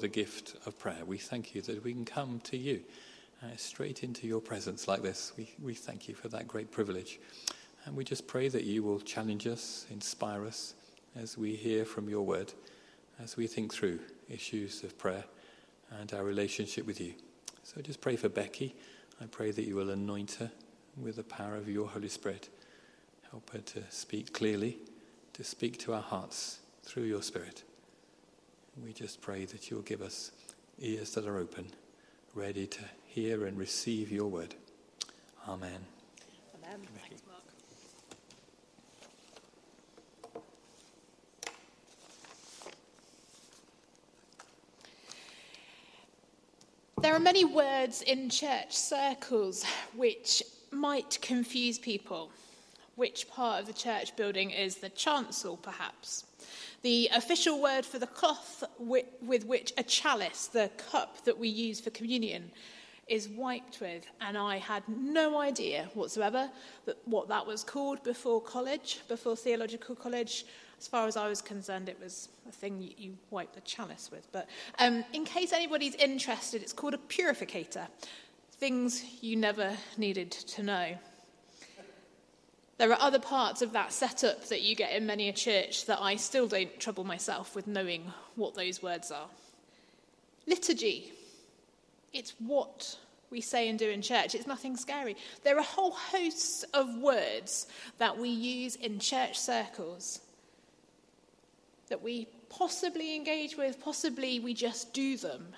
the gift of prayer. We thank you that we can come to you uh, straight into your presence like this. We, we thank you for that great privilege. And we just pray that you will challenge us, inspire us as we hear from your word, as we think through issues of prayer and our relationship with you. So just pray for Becky. I pray that you will anoint her with the power of your Holy Spirit. Help her to speak clearly, to speak to our hearts through your Spirit. We just pray that you'll give us ears that are open, ready to hear and receive your word. Amen. Amen. Thanks, Mark. There are many words in church circles which might confuse people. Which part of the church building is the chancel, perhaps? The official word for the cloth with which a chalice, the cup that we use for communion, is wiped with, and I had no idea whatsoever that what that was called before college, before theological college. As far as I was concerned, it was a thing you, you wipe the chalice with. But um, in case anybody's interested, it's called a purificator. Things you never needed to know. There are other parts of that setup that you get in many a church that I still don't trouble myself with knowing what those words are. Liturgy. It's what we say and do in church. It's nothing scary. There are whole hosts of words that we use in church circles that we possibly engage with, possibly we just do them.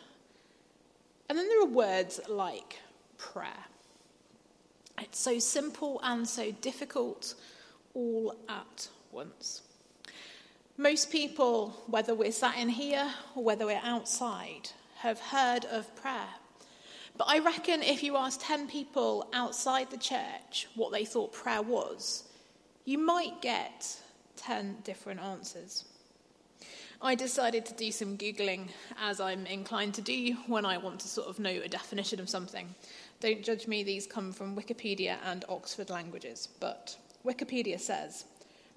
And then there are words like prayer. It's so simple and so difficult all at once. Most people, whether we're sat in here or whether we're outside, have heard of prayer. But I reckon if you ask 10 people outside the church what they thought prayer was, you might get 10 different answers. I decided to do some Googling, as I'm inclined to do when I want to sort of know a definition of something. Don't judge me, these come from Wikipedia and Oxford Languages. But Wikipedia says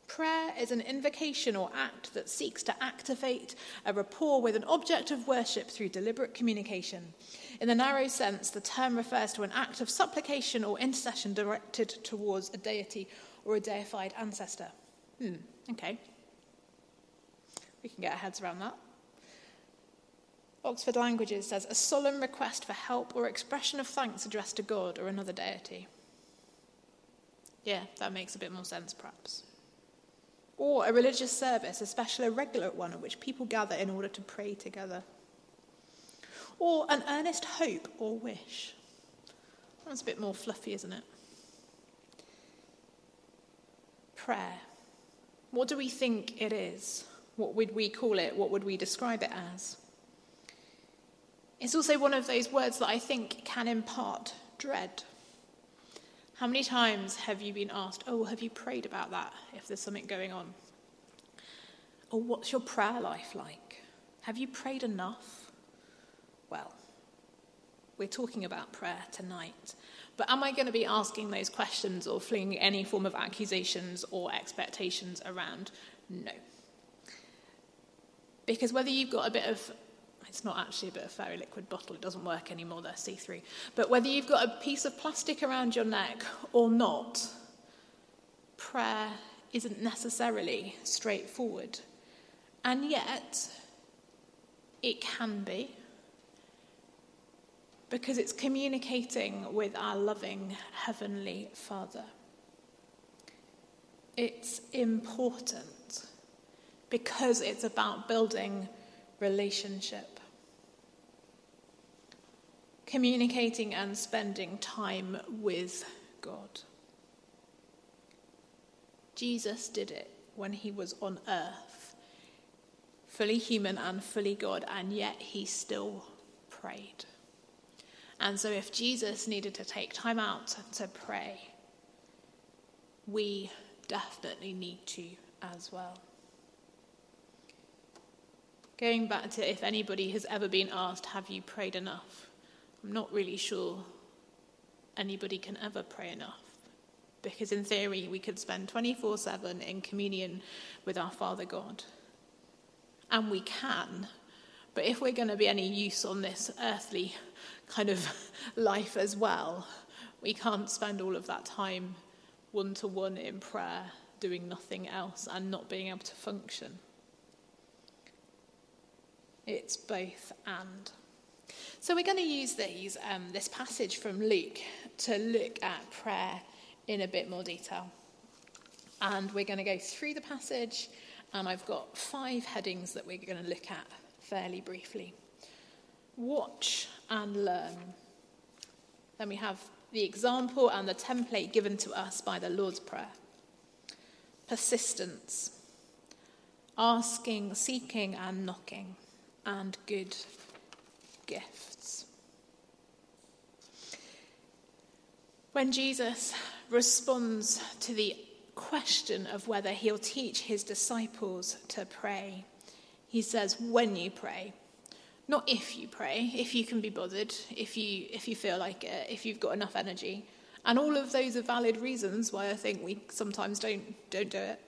prayer is an invocation or act that seeks to activate a rapport with an object of worship through deliberate communication. In the narrow sense, the term refers to an act of supplication or intercession directed towards a deity or a deified ancestor. Hmm, okay. We can get our heads around that. Oxford Languages says a solemn request for help or expression of thanks addressed to God or another deity. Yeah, that makes a bit more sense, perhaps. Or a religious service, especially a regular one at which people gather in order to pray together. Or an earnest hope or wish. That's a bit more fluffy, isn't it? Prayer. What do we think it is? What would we call it? What would we describe it as? It's also one of those words that I think can impart dread. How many times have you been asked, Oh, have you prayed about that if there's something going on? Or what's your prayer life like? Have you prayed enough? Well, we're talking about prayer tonight. But am I going to be asking those questions or flinging any form of accusations or expectations around? No. Because whether you've got a bit of it's not actually a bit of fairy liquid bottle, it doesn't work anymore, they're see through. But whether you've got a piece of plastic around your neck or not, prayer isn't necessarily straightforward. And yet, it can be. Because it's communicating with our loving Heavenly Father. It's important because it's about building relationship communicating and spending time with God. Jesus did it when he was on earth, fully human and fully God, and yet he still prayed. And so, if Jesus needed to take time out to pray, we definitely need to as well. Going back to if anybody has ever been asked, Have you prayed enough? I'm not really sure anybody can ever pray enough. Because in theory, we could spend 24 7 in communion with our Father God. And we can, But if we're going to be any use on this earthly kind of life as well, we can't spend all of that time one to one in prayer, doing nothing else, and not being able to function. It's both and. So we're going to use these, um, this passage from Luke to look at prayer in a bit more detail. And we're going to go through the passage, and I've got five headings that we're going to look at fairly briefly. Watch and learn. Then we have the example and the template given to us by the Lord's Prayer. Persistence. Asking, seeking, and knocking. And good gifts. When Jesus responds to the question of whether he'll teach his disciples to pray, he says, when you pray. Not if you pray, if you can be bothered, if you, if you feel like it, if you've got enough energy. And all of those are valid reasons why I think we sometimes don't, don't do it.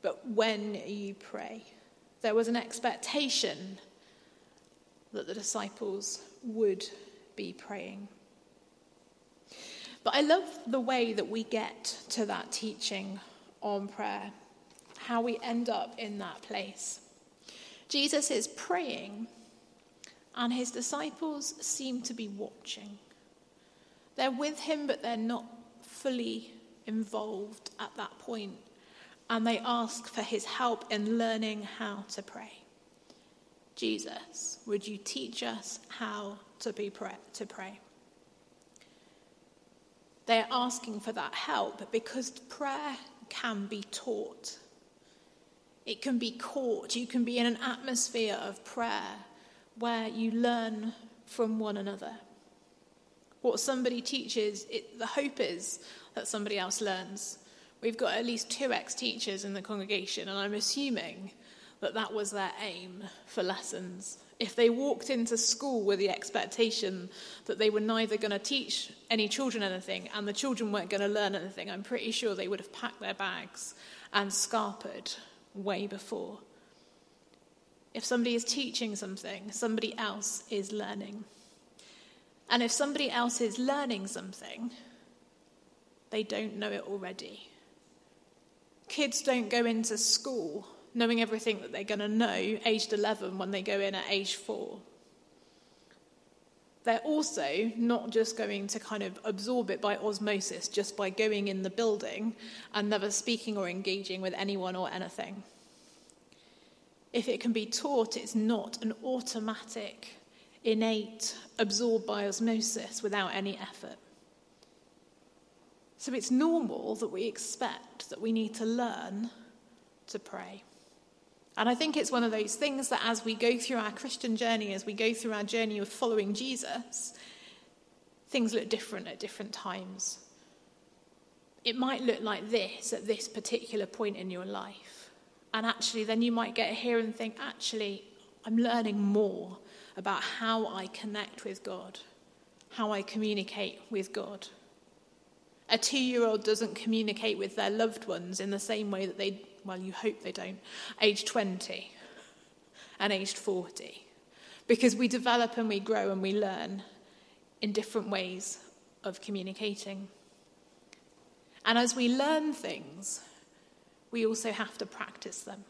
But when you pray, there was an expectation that the disciples would be praying. But I love the way that we get to that teaching on prayer, how we end up in that place. Jesus is praying, and his disciples seem to be watching. They're with him, but they're not fully involved at that point, and they ask for his help in learning how to pray. Jesus, would you teach us how to, be pray, to pray? They're asking for that help because prayer can be taught. It can be caught. You can be in an atmosphere of prayer where you learn from one another. What somebody teaches, it, the hope is that somebody else learns. We've got at least two ex teachers in the congregation, and I'm assuming that that was their aim for lessons. If they walked into school with the expectation that they were neither going to teach any children anything and the children weren't going to learn anything, I'm pretty sure they would have packed their bags and scarpered way before. If somebody is teaching something, somebody else is learning. And if somebody else is learning something, they don't know it already. Kids don't go into school knowing everything that they're going to know aged 11 when they go in at age 4. They're also not just going to kind of absorb it by osmosis, just by going in the building and never speaking or engaging with anyone or anything. If it can be taught, it's not an automatic, innate, absorbed by osmosis without any effort. So it's normal that we expect that we need to learn to pray. And I think it's one of those things that as we go through our Christian journey, as we go through our journey of following Jesus, things look different at different times. It might look like this at this particular point in your life. And actually, then you might get here and think, actually, I'm learning more about how I connect with God, how I communicate with God. A two year old doesn't communicate with their loved ones in the same way that they well, you hope they don't, age 20 and aged 40. Because we develop and we grow and we learn in different ways of communicating. And as we learn things, we also have to practice them.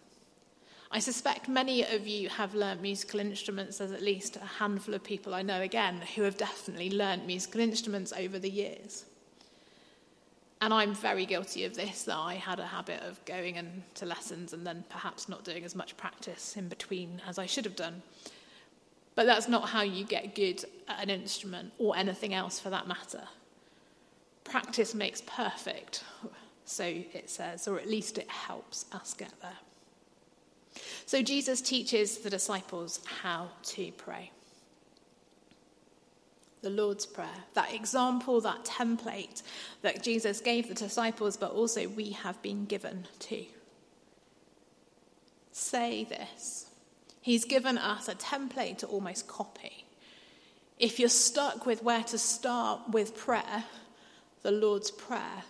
I suspect many of you have learnt musical instruments. There's at least a handful of people I know, again, who have definitely learnt musical instruments over the years. And I'm very guilty of this, that I had a habit of going into lessons and then perhaps not doing as much practice in between as I should have done. But that's not how you get good at an instrument or anything else for that matter. Practice makes perfect, so it says, or at least it helps us get there. So Jesus teaches the disciples how to pray the Lord's Prayer, that example, that template that Jesus gave the disciples, but also we have been given to. Say this. He's given us a template to almost copy. If you're stuck with where to start with prayer, the Lord's Prayer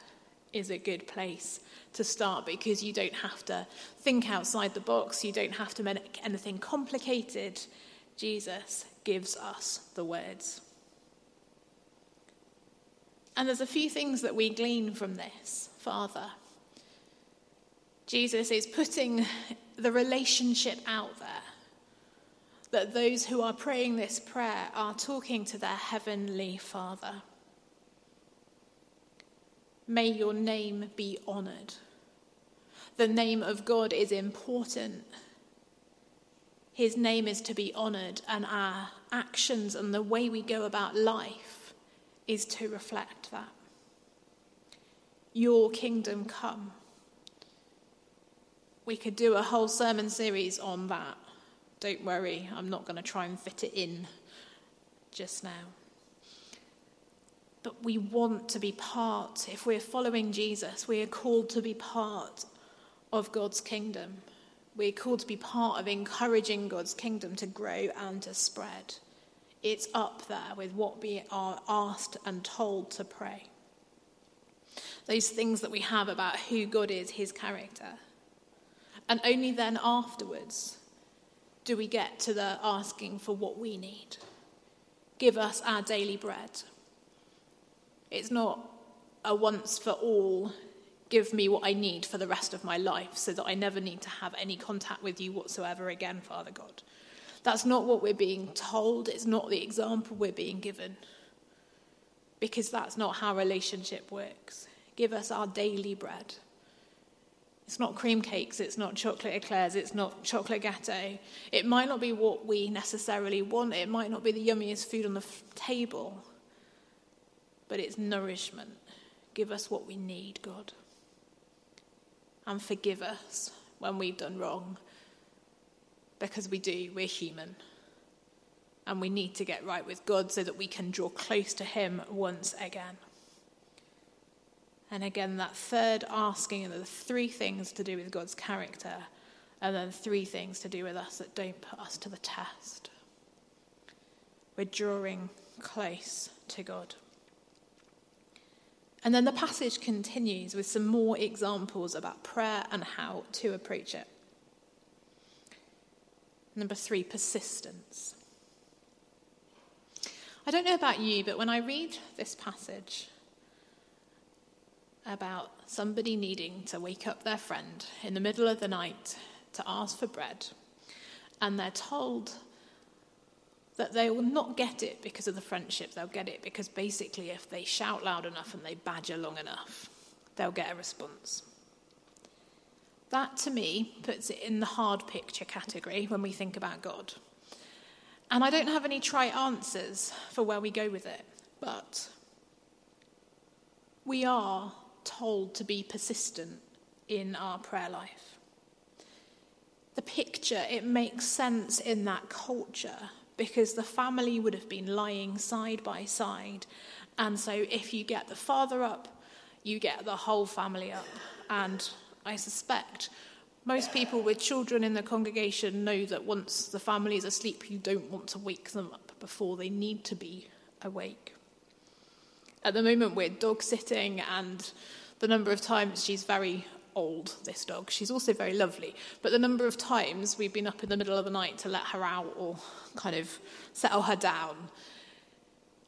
is a good place to start because you don't have to think outside the box, you don't have to make anything complicated. Jesus gives us the words. And there's a few things that we glean from this, Father. Jesus is putting the relationship out there that those who are praying this prayer are talking to their heavenly Father. May your name be honored. The name of God is important. His name is to be honored, and our actions and the way we go about life is to reflect that. Your kingdom come. We could do a whole sermon series on that. Don't worry, I'm not going to try and fit it in just now. But we want to be part, if we're following Jesus, we are called to be part of God's kingdom. We're called to be part of encouraging God's kingdom to grow and to spread. It's up there with what we are asked and told to pray. Those things that we have about who God is, his character. And only then afterwards do we get to the asking for what we need. Give us our daily bread. It's not a once for all, give me what I need for the rest of my life so that I never need to have any contact with you whatsoever again, Father God. That's not what we're being told, it's not the example we're being given. Because that's not how relationship works. Give us our daily bread. It's not cream cakes, it's not chocolate eclairs, it's not chocolate gâteau. It might not be what we necessarily want, it might not be the yummiest food on the f- table, but it's nourishment. Give us what we need, God. And forgive us when we've done wrong, because we do, we're human. And we need to get right with God so that we can draw close to Him once again. And again, that third asking, and the three things to do with God's character, and then three things to do with us that don't put us to the test. We're drawing close to God. And then the passage continues with some more examples about prayer and how to approach it. Number three, persistence. I don't know about you, but when I read this passage, about somebody needing to wake up their friend in the middle of the night to ask for bread, and they're told that they will not get it because of the friendship, they'll get it because basically, if they shout loud enough and they badger long enough, they'll get a response. That to me puts it in the hard picture category when we think about God. And I don't have any trite answers for where we go with it, but we are told to be persistent in our prayer life. The picture, it makes sense in that culture because the family would have been lying side by side. And so if you get the father up, you get the whole family up. And I suspect most people with children in the congregation know that once the family is asleep, you don't want to wake them up before they need to be awake. At the moment, we're dog sitting, and the number of times she's very old, this dog. She's also very lovely. But the number of times we've been up in the middle of the night to let her out or kind of settle her down.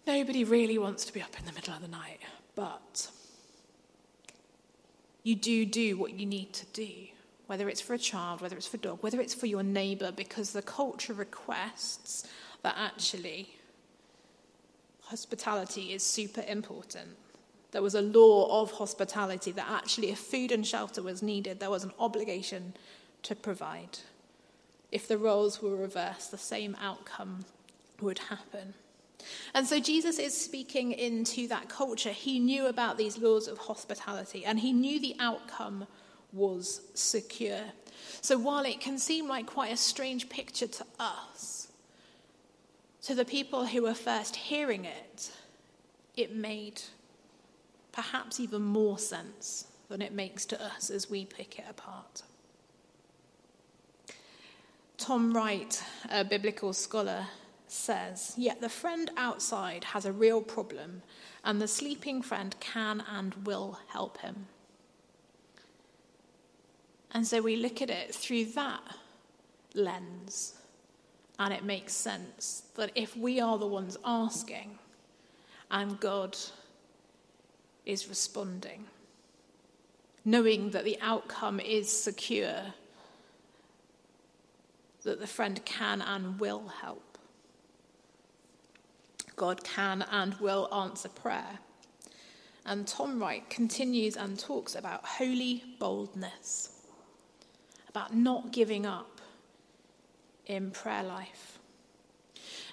Nobody really wants to be up in the middle of the night, but you do do what you need to do, whether it's for a child, whether it's for a dog, whether it's for your neighbour, because the culture requests that actually hospitality is super important. There was a law of hospitality that actually, if food and shelter was needed, there was an obligation to provide. If the roles were reversed, the same outcome would happen. And so Jesus is speaking into that culture. He knew about these laws of hospitality and he knew the outcome was secure. So while it can seem like quite a strange picture to us, to the people who were first hearing it, it made perhaps even more sense than it makes to us as we pick it apart. Tom Wright, a biblical scholar, says, Yet the friend outside has a real problem, and the sleeping friend can and will help him. And so we look at it through that lens, and it makes sense that if we are the ones asking and God is responding, knowing that the outcome is secure, that the friend can and will help. God can and will answer prayer. And Tom Wright continues and talks about holy boldness about not giving up in prayer life.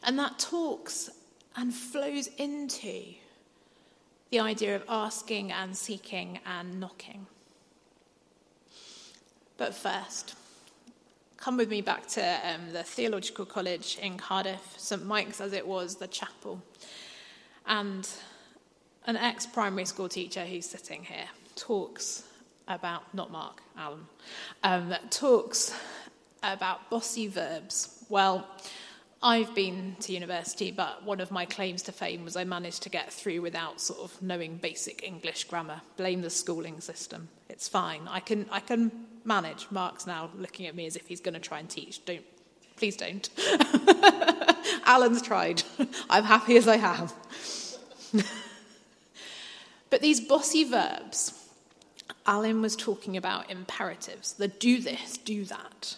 And that talks and flows into the idea of asking and seeking and knocking. But first, come with me back to um, the Theological College in Cardiff, St Mike's as it was, the chapel. And an ex primary school teacher who's sitting here talks about, not Mark, Alan, um, talks about bossy verbs. Well, I've been to university, but one of my claims to fame was I managed to get through without sort of knowing basic English grammar. Blame the schooling system. It's fine. I can, I can manage. Mark's now looking at me as if he's going to try and teach. Don't, please don't. Alan's tried. I'm happy as I am. but these bossy verbs, Alan was talking about imperatives the do this, do that.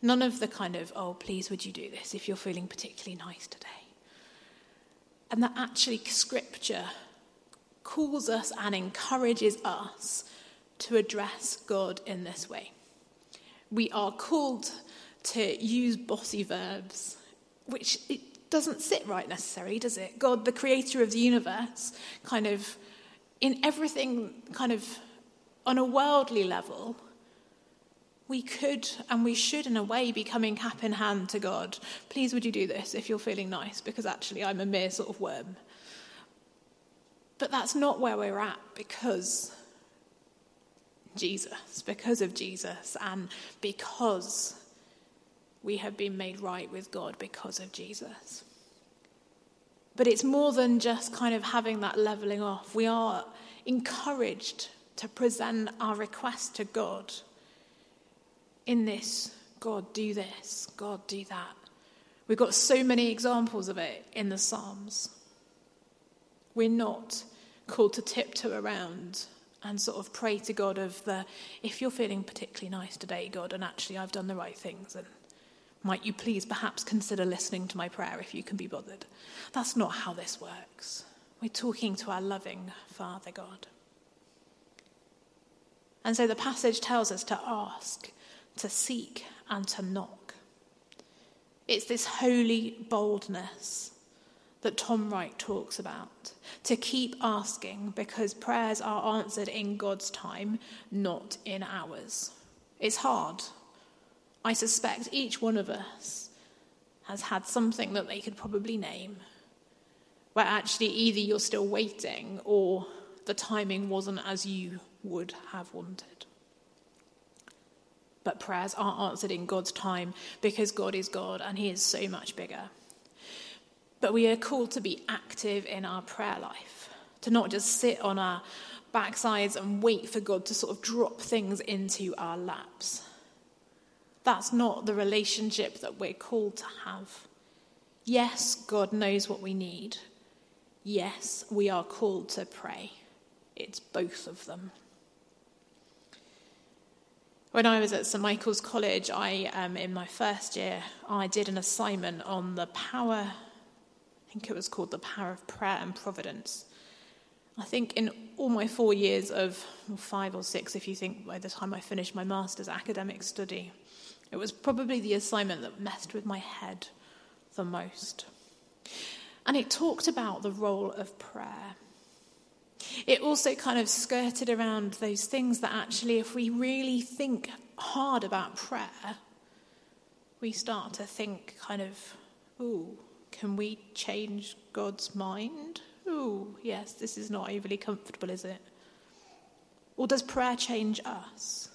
None of the kind of, oh, please, would you do this if you're feeling particularly nice today? And that actually scripture calls us and encourages us to address God in this way. We are called to use bossy verbs, which it doesn't sit right necessarily, does it? God, the creator of the universe, kind of in everything kind of on a worldly level, we could and we should, in a way, be coming cap in hand to God. Please, would you do this if you're feeling nice? Because actually, I'm a mere sort of worm. But that's not where we're at because Jesus, because of Jesus, and because we have been made right with God because of Jesus. But it's more than just kind of having that leveling off. We are encouraged to present our request to God in this God, do this, God, do that. We've got so many examples of it in the Psalms. We're not called to tiptoe around and sort of pray to God of the, if you're feeling particularly nice today, God, and actually I've done the right things, and might you please perhaps consider listening to my prayer if you can be bothered? That's not how this works. We're talking to our loving Father God. And so the passage tells us to ask, to seek, and to knock. It's this holy boldness that Tom Wright talks about. To keep asking because prayers are answered in God's time, not in ours. It's hard. I suspect each one of us has had something that they could probably name where actually either you're still waiting or the timing wasn't as you would have wanted. But prayers are answered in God's time because God is God and He is so much bigger. But we are called to be active in our prayer life, to not just sit on our backsides and wait for God to sort of drop things into our laps. That's not the relationship that we're called to have. Yes, God knows what we need. Yes, we are called to pray. It's both of them. When I was at St Michael's College, I, um, in my first year, I did an assignment on the power, I think it was called The Power of Prayer and Providence. I think in all my four years of, well, five or six, if you think by the time I finished my master's academic study, it was probably the assignment that messed with my head the most. And it talked about the role of prayer. It also kind of skirted around those things that actually, if we really think hard about prayer, we start to think kind of, ooh, can we change God's mind? Ooh, yes, this is not overly comfortable, is it? Or does prayer change us?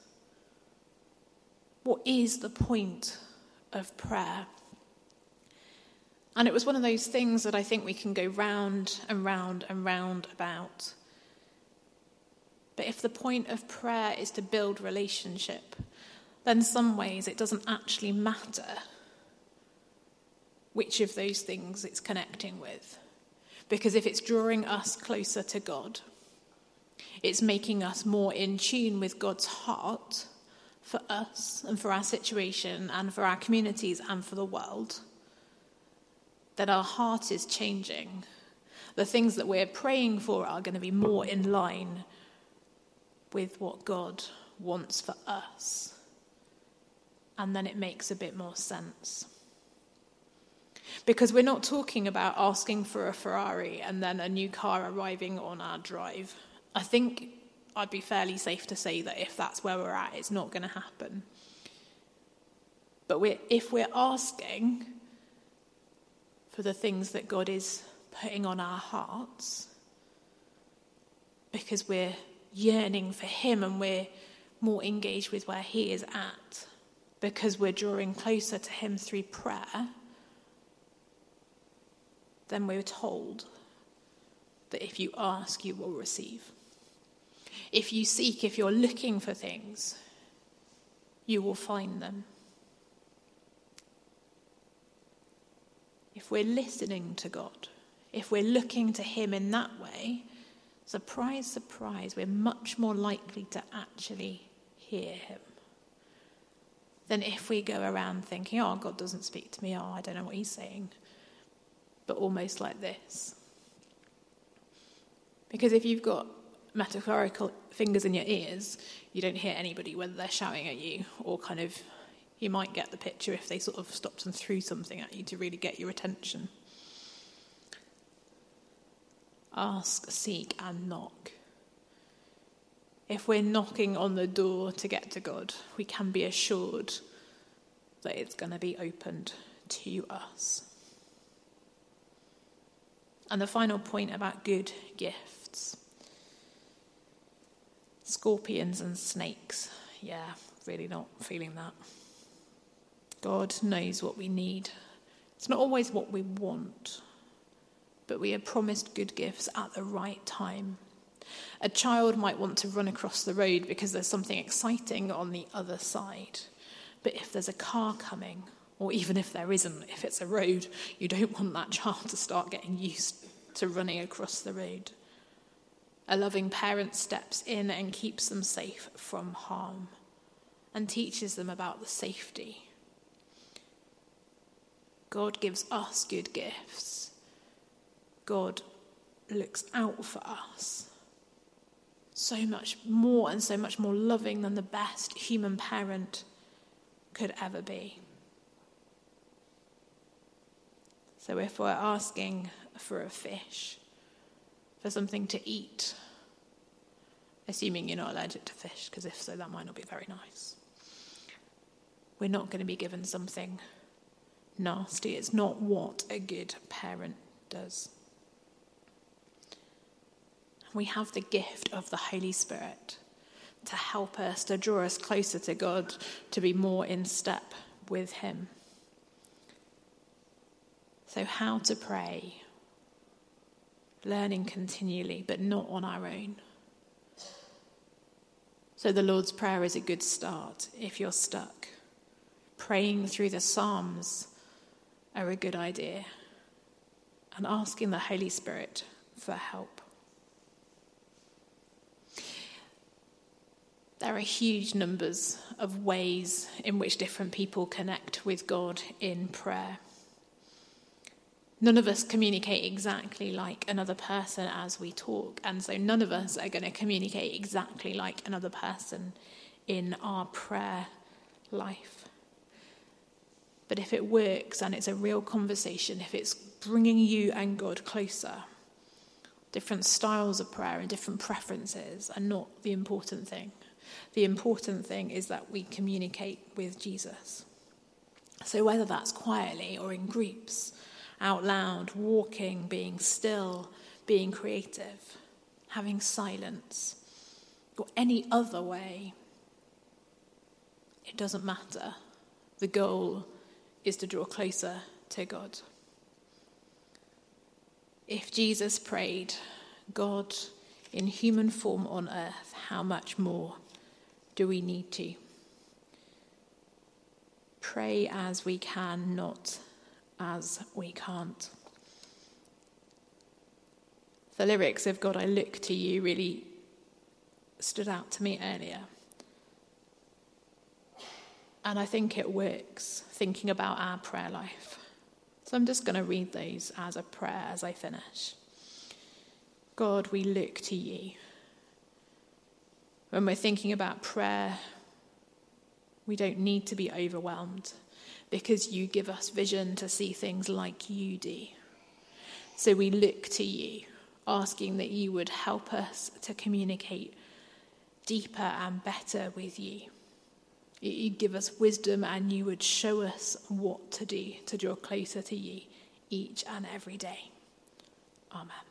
What is the point of prayer? And it was one of those things that I think we can go round and round and round about. But if the point of prayer is to build relationship, then some ways it doesn't actually matter which of those things it's connecting with. Because if it's drawing us closer to God, it's making us more in tune with God's heart for us and for our situation and for our communities and for the world, that our heart is changing. The things that we're praying for are going to be more in line with what God wants for us. And then it makes a bit more sense. Because we're not talking about asking for a Ferrari and then a new car arriving on our drive. I think I'd be fairly safe to say that if that's where we're at, it's not going to happen. But we're, if we're asking for the things that God is putting on our hearts, because we're yearning for Him and we're more engaged with where He is at, because we're drawing closer to Him through prayer, then we're told that if you ask, you will receive. If you seek, if you're looking for things, you will find them. If we're listening to God, if we're looking to Him in that way, surprise, surprise, we're much more likely to actually hear Him than if we go around thinking, oh, God doesn't speak to me, oh, I don't know what He's saying, but almost like this. Because if you've got metaphorical fingers in your ears, you don't hear anybody whether they're shouting at you or kind of you might get the picture if they sort of stopped and threw something at you to really get your attention. Ask, seek, and knock. If we're knocking on the door to get to God, we can be assured that it's going to be opened to us. And the final point about good gifts scorpions and snakes. Yeah, really not feeling that. God knows what we need. It's not always what we want, but we are promised good gifts at the right time. A child might want to run across the road because there's something exciting on the other side. But if there's a car coming, or even if there isn't, if it's a road, you don't want that child to start getting used to running across the road. A loving parent steps in and keeps them safe from harm and teaches them about the safety. God gives us good gifts. God looks out for us. So much more and so much more loving than the best human parent could ever be. So if we're asking for a fish, for something to eat. Assuming you're not allergic to fish, because if so, that might not be very nice. We're not going to be given something nasty. It's not what a good parent does. We have the gift of the Holy Spirit to help us, to draw us closer to God, to be more in step with Him. So, how to pray learning continually, but not on our own. So the Lord's Prayer is a good start if you're stuck. Praying through the Psalms are a good idea, and asking the Holy Spirit for help. There are huge numbers of ways in which different people connect with God in prayer. None of us communicate exactly like another person as we talk, and so none of us are going to communicate exactly like another person in our prayer life. But if it works and it's a real conversation, if it's bringing you and God closer, different styles of prayer and different preferences are not the important thing. The important thing is that we communicate with Jesus. So, whether that's quietly or in groups, out loud, walking, being still, being creative, having silence, or any other way. It doesn't matter. The goal is to draw closer to God. If Jesus prayed, God in human form on earth, how much more do we need to? Pray as we can, not as we can't. The lyrics of God, I look to you, really stood out to me earlier. And I think it works thinking about our prayer life. So I'm just going to read those as a prayer as I finish. God, we look to you. When we're thinking about prayer, we don't need to be overwhelmed because you give us vision to see things like you do. So we look to you, asking that you would help us to communicate deeper and better with you. You give us wisdom and you would show us what to do to draw closer to you each and every day. Amen.